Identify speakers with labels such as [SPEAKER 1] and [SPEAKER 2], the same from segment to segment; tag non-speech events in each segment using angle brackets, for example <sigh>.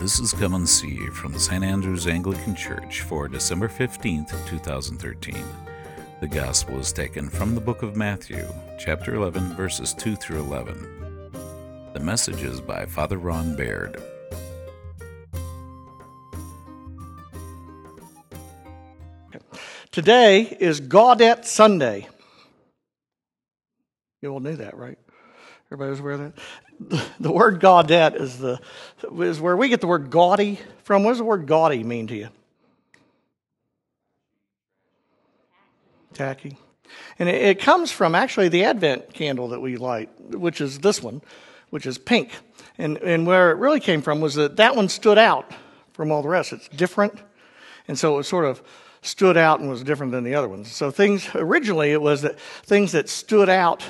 [SPEAKER 1] This is Come and See from the St. Andrew's Anglican Church for December 15th, 2013. The Gospel is taken from the book of Matthew, chapter 11, verses 2 through 11. The message is by Father Ron Baird.
[SPEAKER 2] Today is Gaudete Sunday. You all knew that, right? Everybody was aware of that? <laughs> The word Gaudete is, the, is where we get the word gaudy from. What does the word gaudy mean to you? Tacky. And it, it comes from actually the Advent candle that we light, which is this one, which is pink. And, and where it really came from was that that one stood out from all the rest. It's different. And so it was sort of stood out and was different than the other ones. So things, originally it was that things that stood out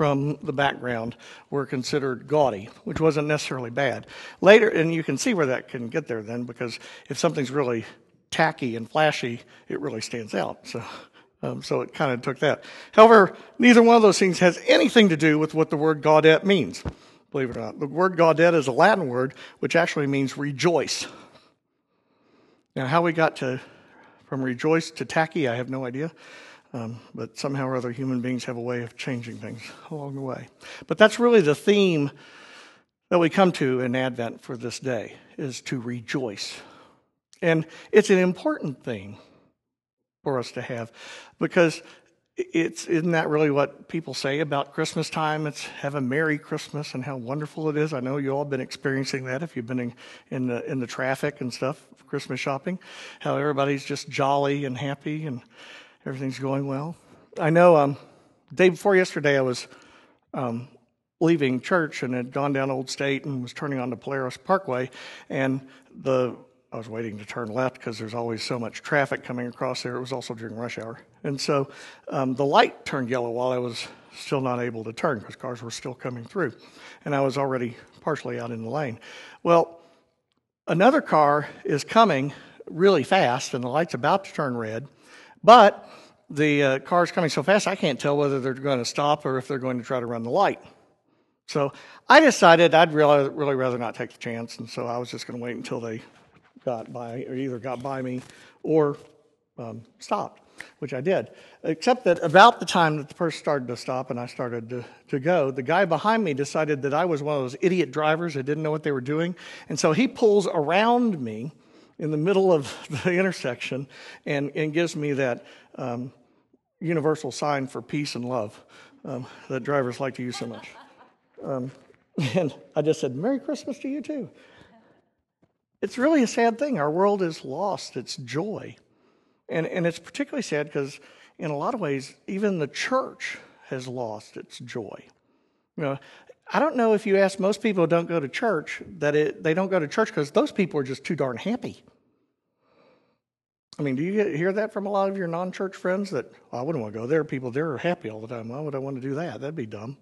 [SPEAKER 2] from the background were considered gaudy, which wasn't necessarily bad. Later, and you can see where that can get there then, because if something's really tacky and flashy, it really stands out. So, um, so it kind of took that. However, neither one of those things has anything to do with what the word gaudete means. Believe it or not, the word gaudete is a Latin word which actually means rejoice. Now, how we got to from rejoice to tacky, I have no idea. Um, but somehow or other, human beings have a way of changing things along the way. But that's really the theme that we come to in Advent for this day is to rejoice. And it's an important thing for us to have because it's isn't that really what people say about Christmas time? It's have a merry Christmas and how wonderful it is. I know you all have been experiencing that if you've been in, in the in the traffic and stuff, Christmas shopping, how everybody's just jolly and happy and everything's going well. I know um, day before yesterday, I was um, leaving church and had gone down Old State and was turning onto Polaris Parkway, and the I was waiting to turn left because there's always so much traffic coming across there. It was also during rush hour, and so um, the light turned yellow while I was still not able to turn because cars were still coming through, and I was already partially out in the lane. Well, another car is coming really fast, and the light's about to turn red but the uh, car's coming so fast, I can't tell whether they're going to stop or if they're going to try to run the light. So I decided I'd really, really rather not take the chance, and so I was just going to wait until they got by, or either got by me or um, stopped, which I did. Except that about the time that the person started to stop and I started to, to go, the guy behind me decided that I was one of those idiot drivers that didn't know what they were doing, and so he pulls around me in the middle of <laughs> the intersection and, and gives me that um, universal sign for peace and love um, that drivers like to use so much. Um, <laughs> and I just said, Merry Christmas to you too. It's really a sad thing. Our world is lost its joy. And, and it's particularly sad because, in a lot of ways, even the church has lost its joy. You know, I don't know if you ask most people who don't go to church that it, they don't go to church because those people are just too darn happy. I mean, do you hear that from a lot of your non church friends that well, I wouldn't want to go there? People there are happy all the time. Why would I want to do that? That'd be dumb.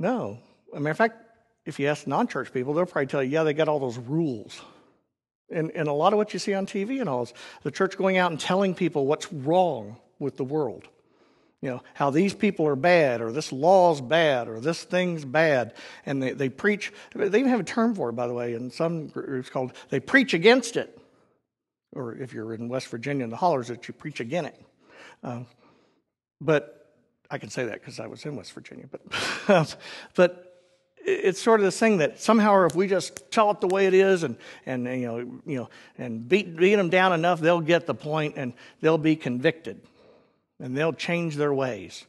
[SPEAKER 2] No. A matter of fact, if you ask non church people, they'll probably tell you, yeah, they got all those rules. And, and a lot of what you see on TV and all is the church going out and telling people what's wrong with the world. You know, how these people are bad, or this law's bad, or this thing's bad. And they, they preach, they even have a term for it, by the way, in some groups called, they preach against it or if you're in West Virginia in the hollers, that you preach again it. Um, but I can say that because I was in West Virginia. But, <laughs> but it's sort of this thing that somehow, if we just tell it the way it is, and and you know, you know, and beat beat them down enough, they'll get the point, and they'll be convicted, and they'll change their ways.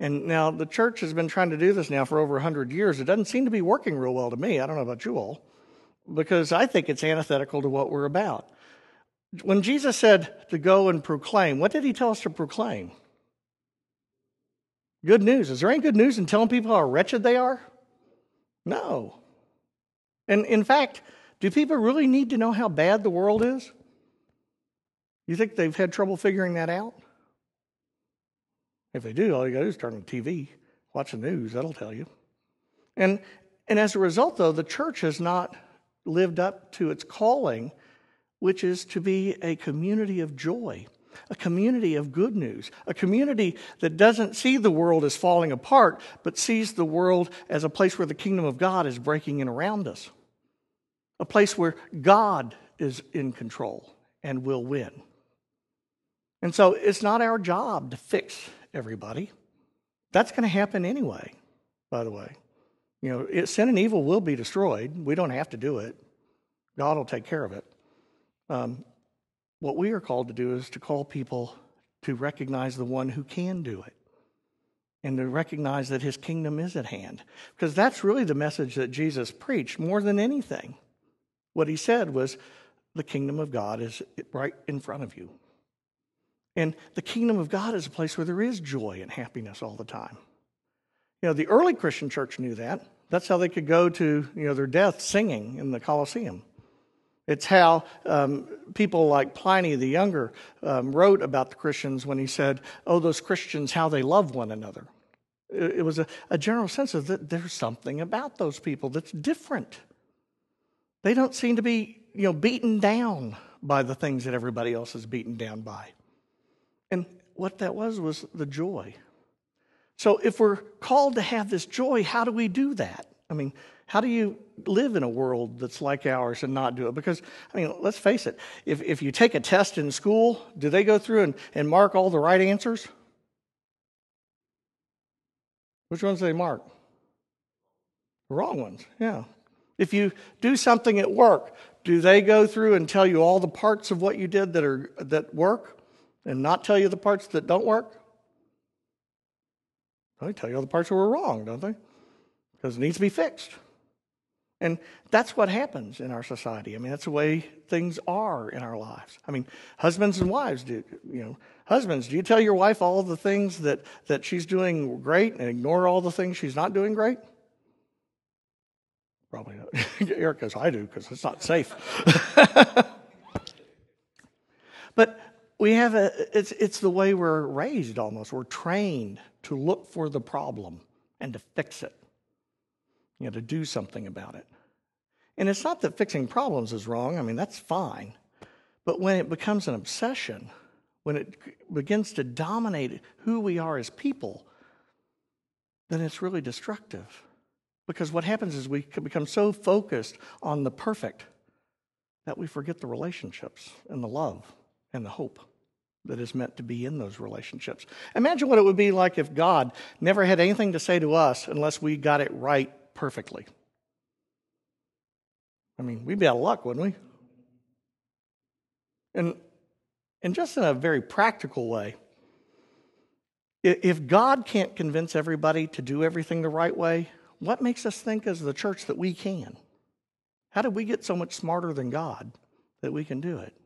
[SPEAKER 2] And now the church has been trying to do this now for over hundred years. It doesn't seem to be working real well to me. I don't know about you all, because I think it's antithetical to what we're about. When Jesus said to go and proclaim, what did he tell us to proclaim? Good news. Is there any good news in telling people how wretched they are? No. And in fact, do people really need to know how bad the world is? You think they've had trouble figuring that out? If they do, all you got to do is turn on the TV, watch the news, that'll tell you. And, and as a result, though, the church has not lived up to its calling which is to be a community of joy, a community of good news, a community that doesn't see the world as falling apart, but sees the world as a place where the kingdom of God is breaking in around us. a place where God is in control and will win. And so it's not our job to fix everybody. That's going to happen anyway, by the way. You know, it, sin and evil will be destroyed. We don't have to do it, God will take care of it. Um, what we are called to do is to call people to recognize the one who can do it and to recognize that his kingdom is at hand. Because that's really the message that Jesus preached more than anything. What he said was, the kingdom of God is right in front of you. And the kingdom of God is a place where there is joy and happiness all the time. You know, the early Christian church knew that. That's how they could go to you know, their death singing in the Colosseum. It's how um, people like Pliny the Younger um, wrote about the Christians when he said, Oh, those Christians, how they love one another. It, was a, a general sense of that there's something about those people that's different. They don't seem to be you know, beaten down by the things that everybody else is beaten down by. And what that was was the joy. So if we're called to have this joy, how do we do that? I mean, how do you live in a world that's like ours and not do it? Because, I mean, let's face it, if, if you take a test in school, do they go through and, and mark all the right answers? Which ones do they mark? The wrong ones, yeah. If you do something at work, do they go through and tell you all the parts of what you did that, are, that work and not tell you the parts that don't work? They tell you all the parts that were wrong, don't they? Because it needs to be fixed. And that's what happens in our society. I mean, that's the way things are in our lives. I mean, husbands and wives do, you know, husbands, do you tell your wife all the things that, that she's doing great and ignore all the things she's not doing great? Probably not. <laughs> Eric goes, I do, because it's not safe. <laughs> but we have a, it's, it's the way we're raised almost. We're trained to look for the problem and to fix it, you know, to do something about it. And it's not that fixing problems is wrong, I mean, that's fine. But when it becomes an obsession, when it begins to dominate who we are as people, then it's really destructive. Because what happens is we become so focused on the perfect that we forget the relationships and the love and the hope that is meant to be in those relationships. Imagine what it would be like if God never had anything to say to us unless we got it right perfectly. I mean, we'd be out of luck, wouldn't we? And, and just in a very practical way, if God can't convince everybody to do everything the right way, what makes us think as the church that we can? How did we get so much smarter than God that we can do it?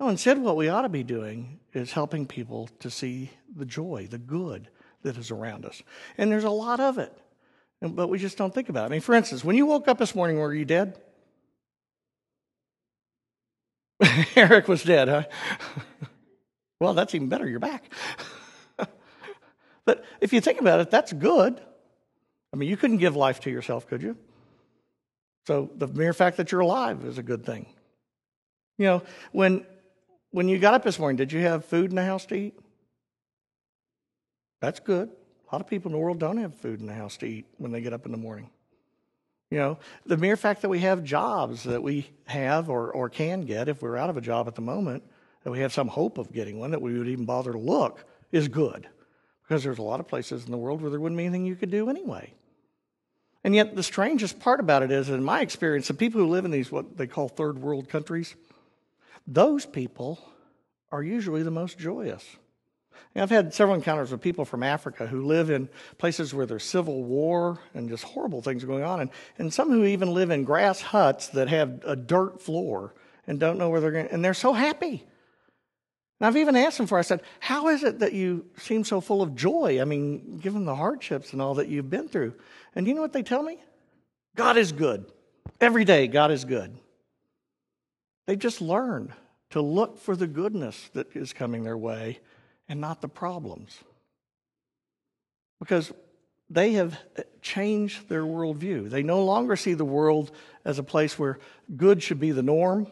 [SPEAKER 2] No, instead, what we ought to be doing is helping people to see the joy, the good that is around us. And there's a lot of it, but we just don't think about it. I mean, for instance, when you woke up this morning, were you dead? <laughs> Eric was dead, huh? <laughs> well, that's even better. You're back. <laughs> but if you think about it, that's good. I mean, you couldn't give life to yourself, could you? So the mere fact that you're alive is a good thing. You know, when when you got up this morning, did you have food in the house to eat? That's good. A lot of people in the world don't have food in the house to eat when they get up in the morning. You know, the mere fact that we have jobs that we have or, or can get if we're out of a job at the moment, that we have some hope of getting one, that we would even bother to look, is good. Because there's a lot of places in the world where there wouldn't be anything you could do anyway. And yet, the strangest part about it is, in my experience, the people who live in these, what they call third world countries, those people are usually the most joyous. I've had several encounters with people from Africa who live in places where there's civil war and just horrible things going on, and, and some who even live in grass huts that have a dirt floor and don't know where they're going, and they're so happy. And I've even asked them for, I said, How is it that you seem so full of joy? I mean, given the hardships and all that you've been through. And you know what they tell me? God is good. Every day, God is good. They've just learned to look for the goodness that is coming their way and not the problems. Because they have changed their worldview. They no longer see the world as a place where good should be the norm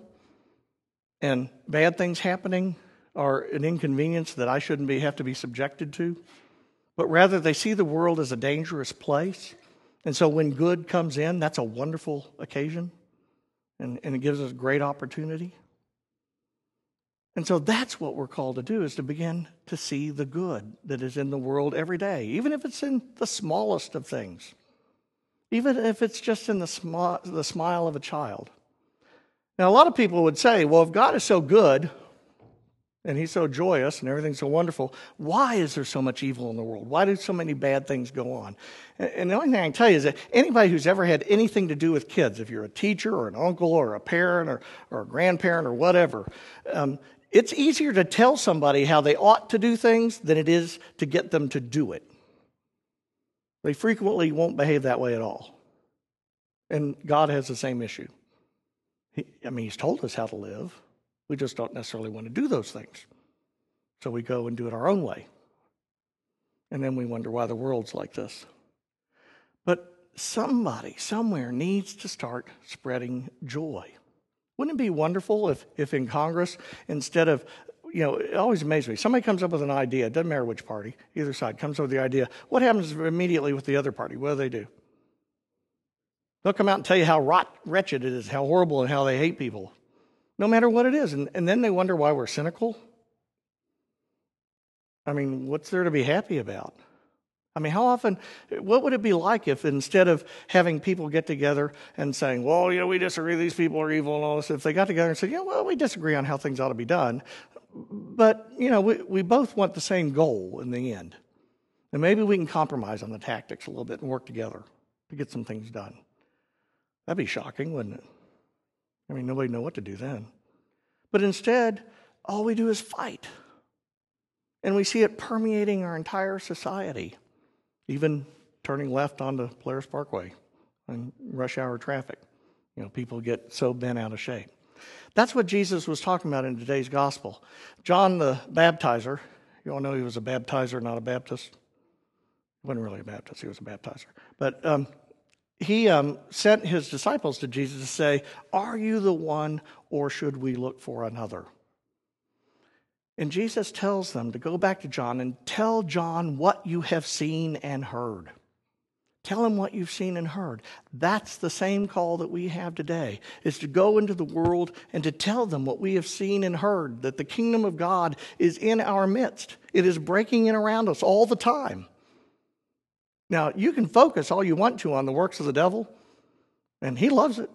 [SPEAKER 2] and bad things happening are an inconvenience that I shouldn't be, have to be subjected to. But rather, they see the world as a dangerous place. And so when good comes in, that's a wonderful occasion. And, and it gives us great opportunity. And so that's what we're called to do is to begin to see the good that is in the world every day, even if it's in the smallest of things, even if it's just in the, the smile of a child. Now, a lot of people would say, well, if God is so good and he's so joyous and everything's so wonderful, why is there so much evil in the world? Why do so many bad things go on? And the only thing I can tell you is that anybody who's ever had anything to do with kids, if you're a teacher or an uncle or a parent or, or a grandparent or whatever, um, it's easier to tell somebody how they ought to do things than it is to get them to do it. They frequently won't behave that way at all. And God has the same issue. He, I mean, He's told us how to live. We just don't necessarily want to do those things. So we go and do it our own way. And then we wonder why the world's like this. But somebody somewhere needs to start spreading joy. Wouldn't it be wonderful if, if in Congress, instead of, you know, it always amazes me. Somebody comes up with an idea, doesn't matter which party, either side comes up with the idea. What happens immediately with the other party? What do they do? They'll come out and tell you how rot, wretched it is, how horrible, and how they hate people, no matter what it is. And, and then they wonder why we're cynical. I mean, what's there to be happy about? I mean, how often, what would it be like if instead of having people get together and saying, well, you know, we disagree, these people are evil and all this, if they got together and said, yeah, well, we disagree on how things ought to be done, but, you know, we, we both want the same goal in the end. And maybe we can compromise on the tactics a little bit and work together to get some things done. That'd be shocking, wouldn't it? I mean, nobody know what to do then. But instead, all we do is fight. And we see it permeating our entire society even turning left onto Polaris Parkway in rush hour traffic. You know, people get so bent out of shape. That's what Jesus was talking about in today's gospel. John the baptizer, you all know he was a baptizer, not a Baptist. He wasn't really a Baptist, he was a baptizer. But um, he um, sent his disciples to Jesus to say, Are you the one, or should we look for another? And Jesus tells them to go back to John and tell John what you have seen and heard. Tell him what you've seen and heard. That's the same call that we have today, is to go into the world and to tell them what we have seen and heard, that the kingdom of God is in our midst. It is breaking in around us all the time. Now, you can focus all you want to on the works of the devil, and he loves it.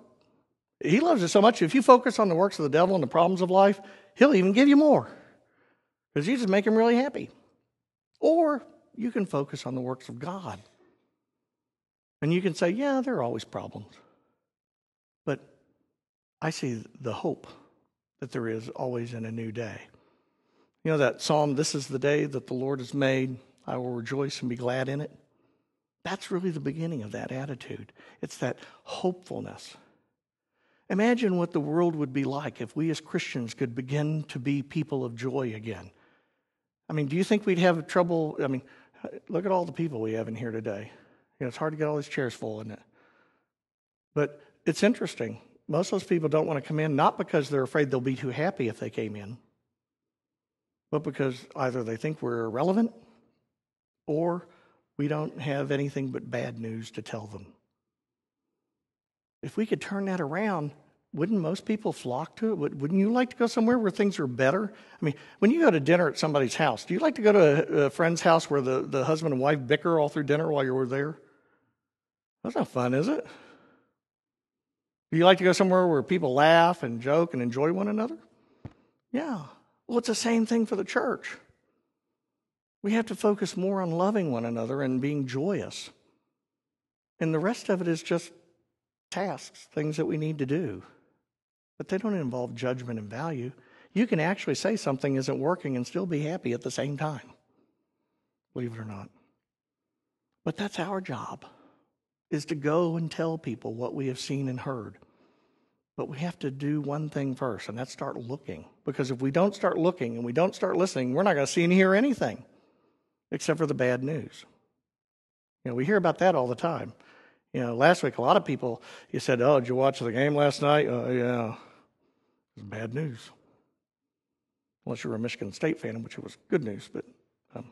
[SPEAKER 2] He loves it so much. If you focus on the works of the devil and the problems of life, he'll even give you more because you just make him really happy. Or you can focus on the works of God. And you can say, yeah, there are always problems. But I see the hope that there is always in a new day. You know that psalm, This is the day that the Lord has made, I will rejoice and be glad in it? That's really the beginning of that attitude. It's that hopefulness. Imagine what the world would be like if we as Christians could begin to be people of joy again. I mean, do you think we'd have trouble? I mean, look at all the people we have in here today. You know, it's hard to get all these chairs full, isn't it? But it's interesting. Most of those people don't want to come in, not because they're afraid they'll be too happy if they came in, but because either they think we're irrelevant or we don't have anything but bad news to tell them. If we could turn that around, wouldn't most people flock to it? Wouldn't you like to go somewhere where things are better? I mean, when you go to dinner at somebody's house, do you like to go to a, friend's house where the, the husband and wife bicker all through dinner while you're there? That's not fun, is it? Do you like to go somewhere where people laugh and joke and enjoy one another? Yeah. Well, it's the same thing for the church. We have to focus more on loving one another and being joyous. And the rest of it is just tasks, things that we need to do but they don't involve judgment and value. You can actually say something isn't working and still be happy at the same time, believe it or not. But that's our job, is to go and tell people what we have seen and heard. But we have to do one thing first, and that's start looking. Because if we don't start looking and we don't start listening, we're not going to see and hear anything except for the bad news. You know, we hear about that all the time. You know, last week a lot of people you said, "Oh, did you watch the game last night?" Uh, yeah, was bad news. Unless you were a Michigan State fan, which it was good news. But, um,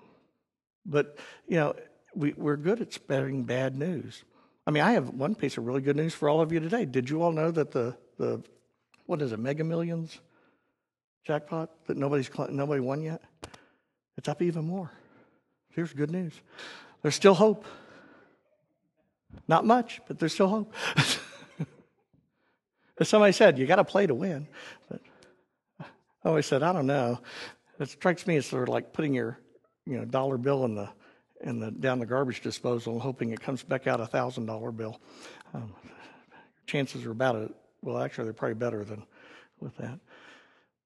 [SPEAKER 2] but you know, we, we're good at spreading bad news. I mean, I have one piece of really good news for all of you today. Did you all know that the the what is it, Mega Millions jackpot that nobody's nobody won yet? It's up even more. Here's good news. There's still hope. Not much, but there's still hope. <laughs> As somebody said, you got to play to win. But I always said, I don't know. It strikes me as sort of like putting your, you know, dollar bill in the in the down the garbage disposal and hoping it comes back out a thousand dollar bill. Um, chances are about it. Well, actually, they're probably better than with that.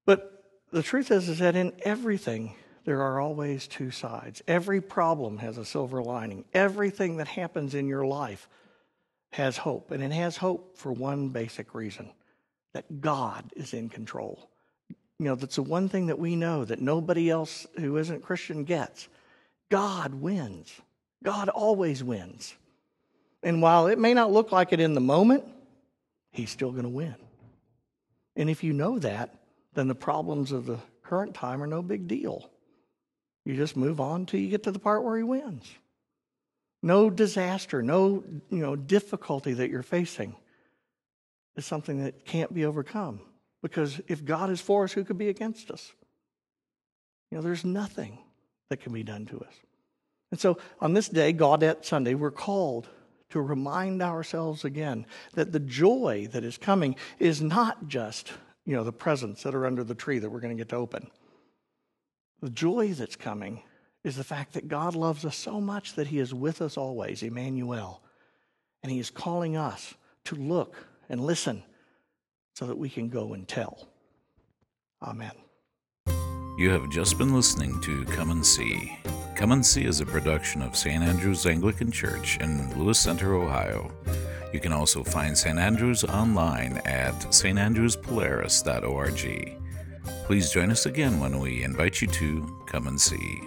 [SPEAKER 2] But the truth is, is that in everything there are always two sides. Every problem has a silver lining. Everything that happens in your life has hope, and it has hope for one basic reason: that God is in control. You know, that's the one thing that we know that nobody else who isn't Christian gets God wins. God always wins. And while it may not look like it in the moment, He's still going to win. And if you know that, then the problems of the current time are no big deal. You just move on till you get to the part where He wins. No disaster, no you know, difficulty that you're facing is something that can't be overcome. Because if God is for us, who could be against us? You know, there's nothing that can be done to us. And so on this day, Gaudete Sunday, we're called to remind ourselves again that the joy that is coming is not just, you know, the presents that are under the tree that we're going to get to open. The joy that's coming is the fact that God loves us so much that he is with us always, Emmanuel. And he is calling us to look and listen so that we can go and tell. Amen.
[SPEAKER 1] You have just been listening to Come and See. Come and See is a production of St. Andrew's Anglican Church in Lewis Center, Ohio. You can also find St. Andrews online at standrewspolaris.org. Please join us again when we invite you to come and see.